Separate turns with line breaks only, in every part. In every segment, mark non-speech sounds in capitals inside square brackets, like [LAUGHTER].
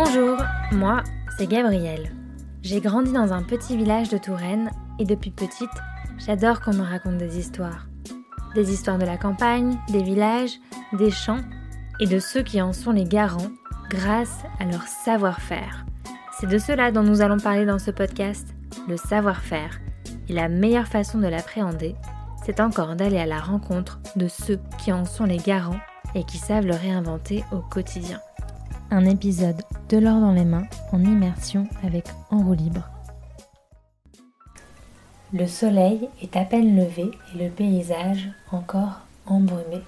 Bonjour, moi, c'est Gabrielle. J'ai grandi dans un petit village de Touraine et depuis petite, j'adore qu'on me raconte des histoires. Des histoires de la campagne, des villages, des champs et de ceux qui en sont les garants grâce à leur savoir-faire. C'est de cela dont nous allons parler dans ce podcast, le savoir-faire. Et la meilleure façon de l'appréhender, c'est encore d'aller à la rencontre de ceux qui en sont les garants et qui savent le réinventer au quotidien. Un épisode de l'or dans les mains en immersion avec En roue libre. Le soleil est à peine levé et le paysage encore embrumé.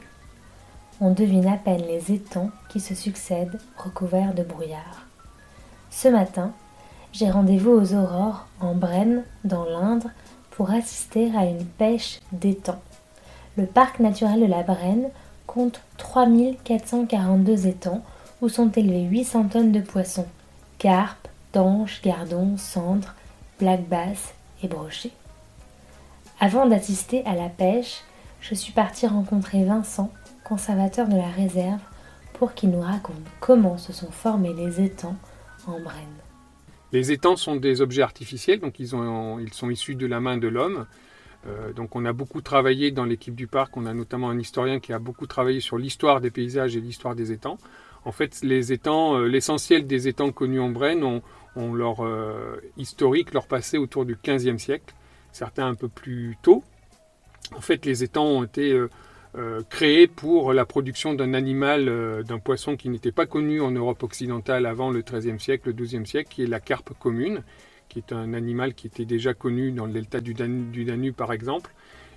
On devine à peine les étangs qui se succèdent recouverts de brouillard. Ce matin, j'ai rendez-vous aux aurores en Brenne, dans l'Indre, pour assister à une pêche d'étang. Le parc naturel de la Brenne compte 3442 étangs où sont élevés 800 tonnes de poissons, carpes, tanches, gardons, cendres, plaques basses et brochets. Avant d'assister à la pêche, je suis partie rencontrer Vincent, conservateur de la réserve, pour qu'il nous raconte comment se sont formés les étangs en Brenne.
Les étangs sont des objets artificiels, donc ils sont issus de la main de l'homme. Euh, donc on a beaucoup travaillé dans l'équipe du parc, on a notamment un historien qui a beaucoup travaillé sur l'histoire des paysages et l'histoire des étangs. En fait, les étangs, euh, l'essentiel des étangs connus en Brenne ont, leur euh, historique, leur passé autour du XVe siècle, certains un peu plus tôt. En fait, les étangs ont été euh, créés pour la production d'un animal, d'un poisson qui n'était pas connu en Europe occidentale avant le XIIIe siècle, le XIIe siècle, qui est la carpe commune, qui est un animal qui était déjà connu dans le delta du, Danube, par exemple.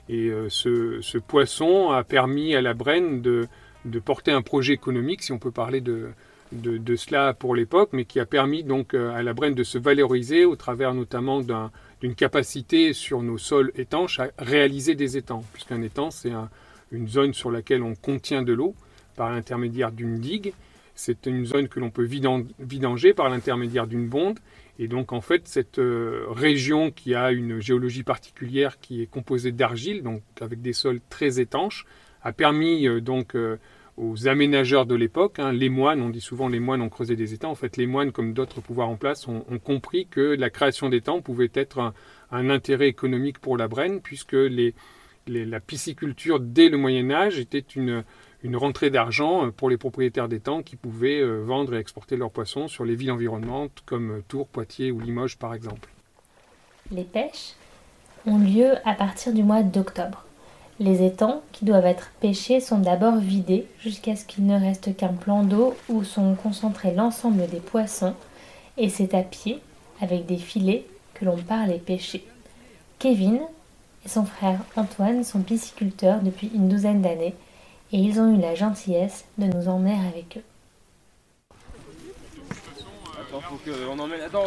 Et ce, ce, poisson a permis à la Brenne de, de porter un projet économique, si on peut parler de, de, cela pour l'époque, mais qui a permis donc euh, à la Brenne de se valoriser au travers notamment d'une capacité sur nos sols étanches à réaliser des étangs, puisqu'un étang c'est une zone sur laquelle on contient de l'eau par l'intermédiaire d'une digue. C'est une zone que l'on peut vidanger par l'intermédiaire d'une bonde. Et donc en fait, cette euh, région qui a une géologie particulière qui est composée d'argile, donc avec des sols très étanches, a permis euh, donc aux aménageurs de l'époque, hein, les moines, on dit souvent les moines ont creusé des étangs, en fait les moines comme d'autres pouvoirs en place ont, compris que la création d'étangs pouvait être un, intérêt économique pour la Brenne puisque la pisciculture dès le Moyen Âge était une, une rentrée d'argent pour les propriétaires d'étangs qui pouvaient euh, vendre et exporter leurs poissons sur les villes environnantes comme Tours, Poitiers ou Limoges par exemple.
Les pêches ont lieu à partir du mois d'octobre. Les étangs qui doivent être pêchés sont d'abord vidés jusqu'à ce qu'il ne reste qu'un plan d'eau où sont concentrés l'ensemble des poissons et c'est à pied, avec des filets, que l'on part les pêcher. Kevin et son frère Antoine sont pisciculteurs depuis une douzaine d'années et ils ont eu la gentillesse de nous emmener avec eux.
Attends, on va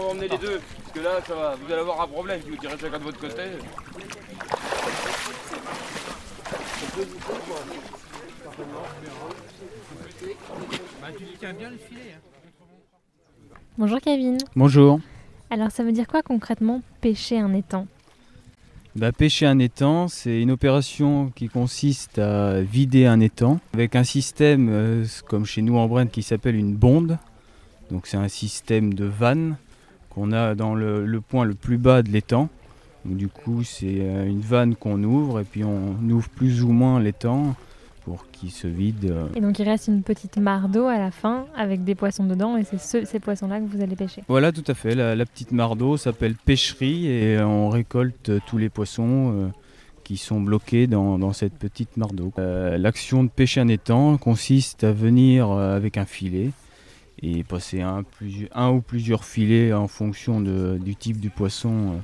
emmener les deux, parce que là, ça va, vous allez avoir un problème si vous tirez chacun de votre côté.
Bonjour Kevin.
Bonjour.
Alors ça veut dire quoi concrètement pêcher un étang?
Bah, Pêcher un étang, c'est une opération qui consiste à vider un étang avec un système, euh, comme chez nous en Brenne, qui s'appelle une bonde. Donc c'est un système de vanne qu'on a dans le point le plus bas de l'étang du coup, c'est euh, une vanne qu'on ouvre et puis on ouvre plus ou moins l'étang pour qu'il se vide.
Et donc il reste une petite mare d'eau à la fin avec des poissons dedans et c'est ces poissons-là que vous allez pêcher.
Voilà, tout à fait. La, petite mare d'eau s'appelle pêcherie et on récolte tous les poissons euh, qui sont bloqués dans, cette petite mare d'eau. Euh, l'action de pêcher un étang consiste à venir avec un filet et passer un, ou plusieurs filets en fonction du type du poisson euh,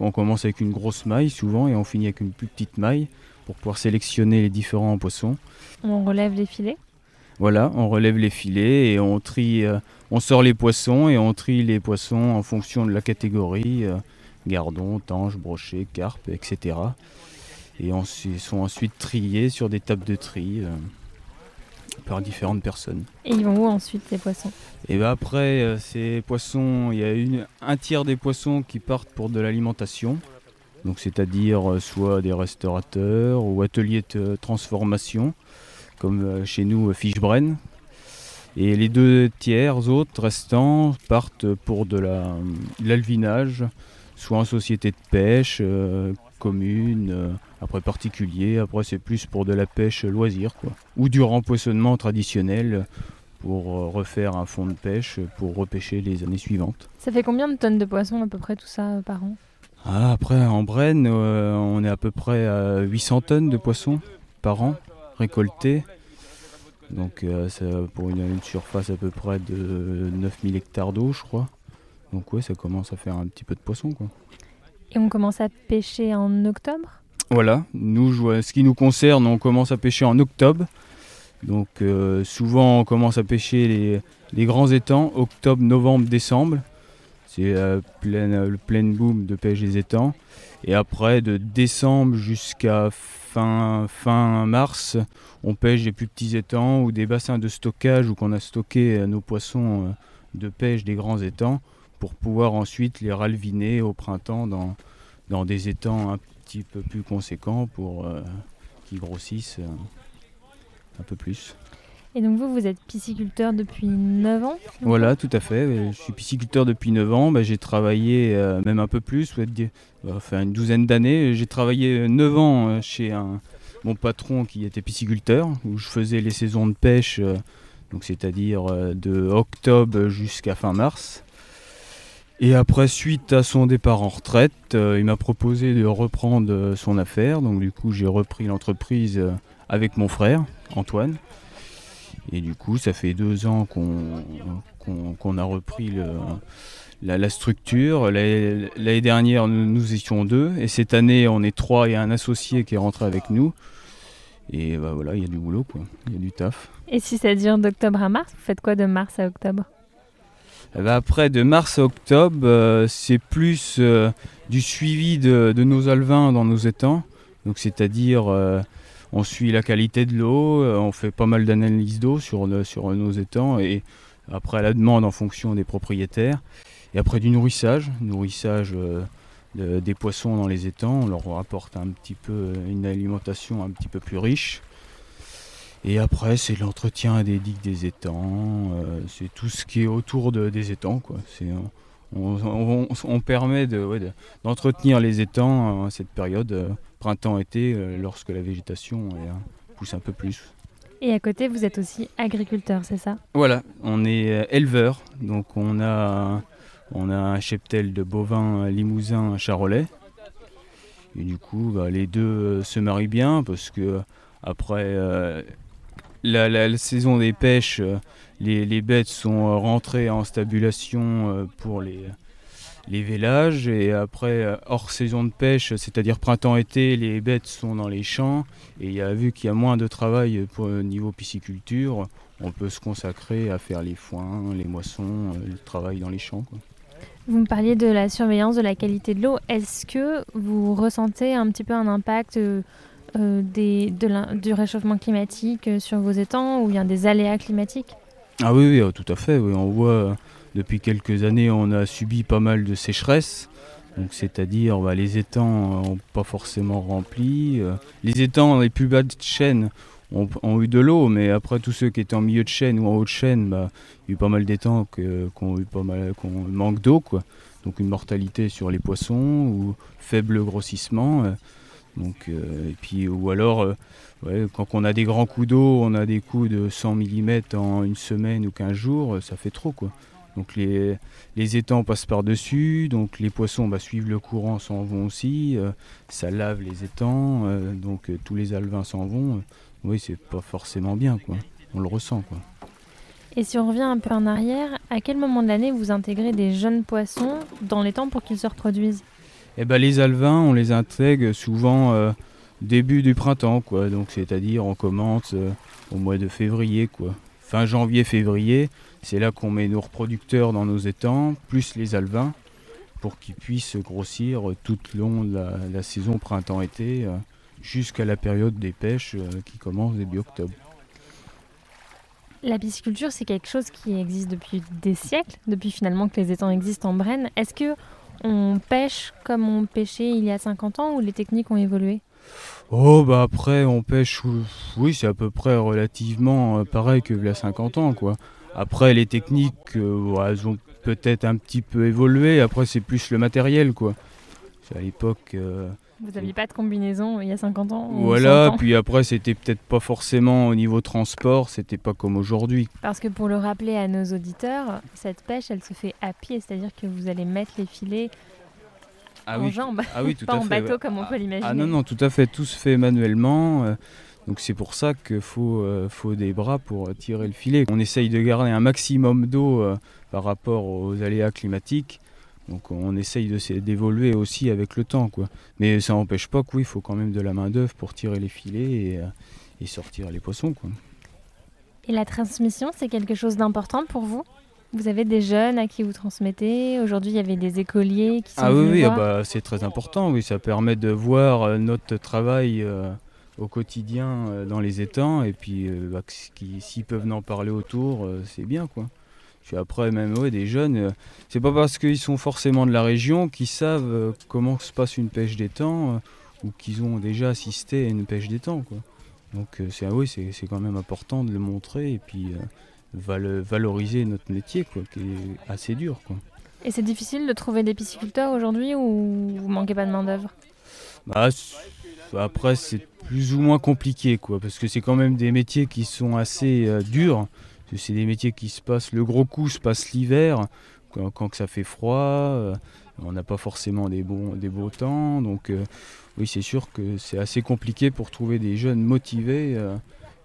on commence avec une grosse maille souvent et on finit avec une plus petite maille pour pouvoir sélectionner les différents poissons.
On relève les filets
Voilà, on relève les filets et on trie, euh, on sort les poissons et on trie les poissons en fonction de la catégorie, euh, gardon, tange, brochet, carpe, etc. Et on, ils sont ensuite triés sur des tables de tri par différentes personnes.
Et ils vont où ensuite ces poissons?
Et bien après euh, ces poissons, il y a une, un tiers des poissons qui partent pour de l'alimentation, donc c'est-à-dire euh, soit des restaurateurs ou ateliers de transformation, comme euh, chez nous Fishbren. Et les deux tiers autres restants partent pour de la- de l'alvinage, soit en société de pêche, commune, après particulier, après c'est plus pour de la pêche loisir, quoi. Ou du rempoissonnement traditionnel pour euh, refaire un fond de pêche pour repêcher les années suivantes.
Ça fait combien de tonnes de poissons à peu près tout ça euh, par an?
Ah, après, en Brenne, euh, on est à peu près à 800 tonnes de poissons par an récoltés. Donc, euh, ça, pour une, une surface à peu près de 9000 hectares d'eau, je crois. Donc, ouais, ça commence à faire un petit peu de poisson, quoi.
Et on commence à pêcher en octobre?
Voilà, nous, ce qui nous concerne, on commence à pêcher en octobre. Donc, euh, souvent, on commence à pêcher les, grands étangs, octobre, novembre, décembre. C'est euh, pleine- le plein boom de pêche des étangs. Et après, de décembre jusqu'à fin, mars, on pêche des plus petits étangs ou des bassins de stockage où on a stocké euh, nos poissons euh, de pêche des grands étangs pour pouvoir ensuite les ralviner au printemps dans, dans des étangs un petit peu plus conséquents pour euh, qu'ils grossissent euh, un peu plus.
Et donc vous, vous êtes pisciculteur depuis 9 ans
Voilà, tout à fait. Euh, Je suis pisciculteur depuis 9 ans. Bah, j'ai travaillé euh, même un peu plus, enfin une douzaine d'années. J'ai travaillé 9 ans chez un, mon patron qui était pisciculteur, où je faisais les saisons de pêche, euh, donc c'est-à-dire de octobre jusqu'à fin mars. Et après, suite à son départ en retraite, euh, il m'a proposé de reprendre euh, son affaire. Donc du coup, j'ai repris l'entreprise euh, avec mon frère, Antoine. Et du coup, ça fait deux ans qu'on qu'on a repris la, structure. L'année dernière, nous, nous étions deux. Et cette année, on est trois et un associé qui est rentré avec nous. Et bah voilà, il y a du boulot, quoi. Il y a du taf.
Et si ça dure d'octobre à mars, vous faites quoi de mars à octobre?
Après, de mars à octobre, euh, c'est plus euh, du suivi de, nos alevins dans nos étangs. Donc, c'est-à-dire, euh, on suit la qualité de l'eau, on fait pas mal d'analyses d'eau sur, nos étangs et après la demande en fonction des propriétaires. Et après du nourrissage, nourrissage de- des poissons dans les étangs, on leur apporte un petit peu une alimentation un petit peu plus riche. Et après, c'est l'entretien des digues des étangs, euh, c'est tout ce qui est autour de- des étangs. Quoi. C'est, on, on- on- on permet de, ouais, de- d'entretenir les étangs à cette période, euh, printemps-été, euh, lorsque la végétation euh, pousse un peu plus.
Et à côté, vous êtes aussi agriculteur, c'est ça?
Voilà, on est euh, éleveur, donc on a, on a un cheptel de bovins limousin charolais. Et du coup, bah, les deux euh, se marient bien parce que après euh, la, la- saison des pêches, euh, les, bêtes sont euh, rentrées en stabulation euh, pour les, les vélages. Et après, hors saison de pêche, c'est-à-dire printemps-été, les bêtes sont dans les champs. Et y a vu qu'il y a moins de travail pour niveau pisciculture on peut se consacrer à faire les foins, les moissons, le travail dans les champs.
Vous me parliez de la surveillance de la qualité de l'eau. Est-ce que vous ressentez un petit peu un impact euh, du réchauffement climatique euh, sur vos étangs ou bien des aléas climatiques
Ah oui, oui, euh, tout à fait. oui. On voit euh, depuis quelques années, on a subi pas mal de sécheresse. Donc, c'est-à-dire, bah, les étangs n'ont pas forcément rempli. les étangs les plus bas de chaîne ont, eu de l'eau, mais après, tous ceux qui étaient en milieu de chaîne ou en haut de chaîne, bah, il y a eu pas mal d'étangs qui ont eu pas mal, qui ont manque d'eau, quoi. Donc, une mortalité sur les poissons ou faible grossissement. Donc, euh, et puis, ou alors, euh, quand on a des grands coups d'eau, on a des coups de 100 mm en une semaine ou 15 jours, euh, ça fait trop quoi. Donc les, étangs passent par-dessus, donc les poissons bah, suivent le courant, s'en vont aussi, ça lave les étangs, donc tous les alevins s'en vont. oui, c'est pas forcément bien quoi. On le ressent quoi.
Et si on revient un peu en arrière, à quel moment de l'année vous intégrez des jeunes poissons dans les temps pour qu'ils se reproduisent?
Eh ben, les alevins, on les intègre souvent euh, début du printemps, quoi. Donc, c'est-à-dire, on commence euh, au mois de février, quoi. Fin janvier, février, c'est là qu'on met nos reproducteurs dans nos étangs, plus les alevins, pour qu'ils puissent grossir euh, tout le long de la, saison printemps-été, jusqu'à la période des pêches qui commence début octobre.
La pisciculture, c'est quelque chose qui existe depuis des siècles, depuis finalement que les étangs existent en Brenne. Est-ce que on pêche comme on pêchait il y a 50 ans ou les techniques ont évolué?
Oh bah après on pêche, ou- oui c'est à peu près relativement euh, pareil que il y a 50 ans quoi. Après, les techniques, elles ont peut-être un petit peu évolué. Après, c'est plus le matériel, quoi. À l'époque.
Vous n'aviez pas de combinaison il y a 50 ans
Voilà, puis après, c'était peut-être pas forcément au niveau transport, c'était pas comme aujourd'hui.
Parce que pour le rappeler à nos auditeurs, cette pêche, elle se fait à pied, c'est-à-dire que vous allez mettre les filets
ah
en jambes,
ah oui, tout [LAUGHS]
pas
à
en
fait,
bateau comme on peut l'imaginer.
Ah non, non, tout à fait, tout se fait manuellement. Euh, donc c'est pour ça qu'il faut, euh, faut des bras pour euh, tirer le filet. On essaye de garder un maximum d'eau par rapport aux aléas climatiques. Donc on essaye d'évoluer aussi avec le temps. Quoi. Mais ça n'empêche pas qu'il faut quand même de la main d'œuvre pour tirer les filets et, sortir les poissons. Quoi.
Et la transmission, c'est quelque chose d'important pour vous? Vous avez des jeunes à qui vous transmettez? Aujourd'hui, il y avait des écoliers qui sont
Ah oui,
oui
ah bah, c'est très important. Oui, ça permet de voir euh, notre travail euh, au quotidien euh, dans les étangs et puis bah, s'ils peuvent en parler autour, c'est bien quoi. Puis après, même ouais, des jeunes, c'est pas parce qu'ils sont forcément de la région qu'ils savent comment se passe une pêche d'étang ou qu'ils ont déjà assisté à une pêche d'étang quoi. Donc c'est oui, c'est quand même important de le montrer et puis valoriser notre métier, quoi, qui est assez dur. Quoi.
Et c'est difficile de trouver des pisciculteurs aujourd'hui ou vous manquez pas de main-d'œuvre?
Bah, Après, c'est plus ou moins compliqué, quoi, parce que c'est quand même des métiers qui sont assez euh, C'est des métiers qui se passent, le gros coup se passe l'hiver, quand, quand, ça fait froid, euh, on n'a pas forcément des, bons, des beaux temps, donc euh, oui, c'est sûr que c'est assez compliqué pour trouver des jeunes motivés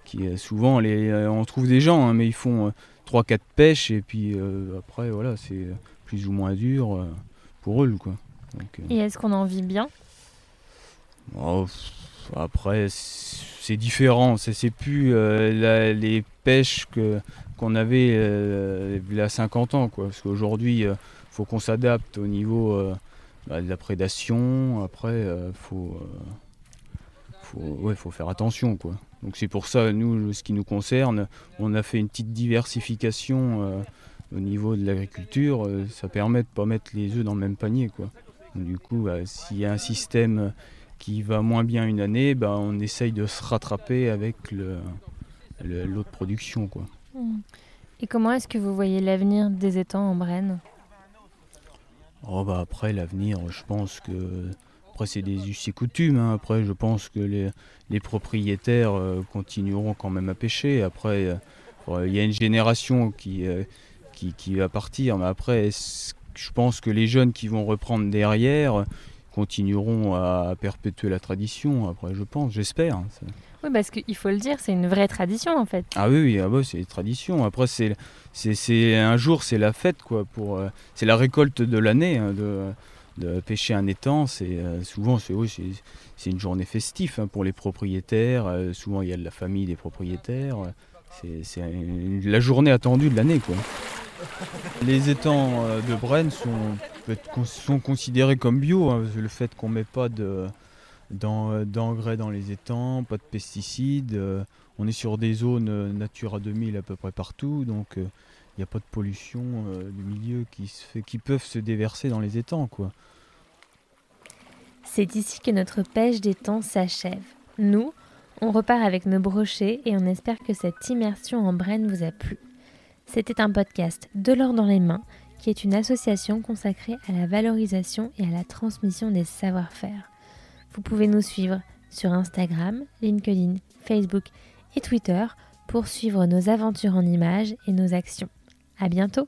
qui souvent les, euh, on trouve des gens, hein, mais ils font 3-4 euh, pêches et puis euh, après voilà c'est plus ou moins dur pour eux quoi.
et est-ce qu'on en vit bien?
Oh, Après c'est différent, c'est plus les pêches qu'on avait il y a 50 ans quoi, parce qu'aujourd'hui il faut qu'on s'adapte au niveau bah, de la prédation. Après faut faut, faut faire attention quoi. Donc c'est pour ça, nous, ce qui nous concerne, on a fait une petite diversification euh, au niveau de l'agriculture. Euh, ça permet de ne pas mettre les œufs dans le même panier. Quoi. du coup, bah, s'il y a un système qui va moins bien une année, bah, on essaye de se rattraper avec l'autre production. Quoi.
Mmh. Et comment est-ce que vous voyez l'avenir des étangs en Brenne
oh, bah Après, l'avenir, je pense que après, c'est des us et coutumes. Hein. Après, je pense que les, propriétaires euh, continueront quand même à pêcher. Après, euh, il y a une génération qui, euh, qui, va partir. Mais après, je pense que les jeunes qui vont reprendre derrière continueront à perpétuer la tradition. Après, je pense, j'espère. Hein.
Oui, parce qu'il faut le dire, c'est une vraie tradition en fait.
Ah oui, oui ah bah, c'est une tradition. Après, c'est, c'est, un jour, c'est la fête, quoi. Pour, c'est la récolte de l'année. Hein, de, de pêcher un étang, c'est euh, souvent c'est oui, c'est une journée festive hein, pour les propriétaires. Euh, souvent il y a de la famille des propriétaires. C'est la journée attendue de l'année quoi. Les étangs euh, de Brenne sont, sont considérés comme bio. Hein, le fait qu'on ne met pas d'engrais dans, les étangs, pas de pesticides. on est sur des zones Natura 2000 à peu près partout, donc il n'y a pas de pollution du milieu qui, se qui peuvent se déverser dans les étangs.
C'est ici que notre pêche temps s'achève. Nous, on repart avec nos brochets et on espère que cette immersion en Brenne vous a plu. C'était un podcast De l'or dans les mains, qui est une association consacrée à la valorisation et à la transmission des savoir-faire. Vous pouvez nous suivre sur Instagram, LinkedIn, Facebook et Twitter pour suivre nos aventures en images et nos actions. À bientôt!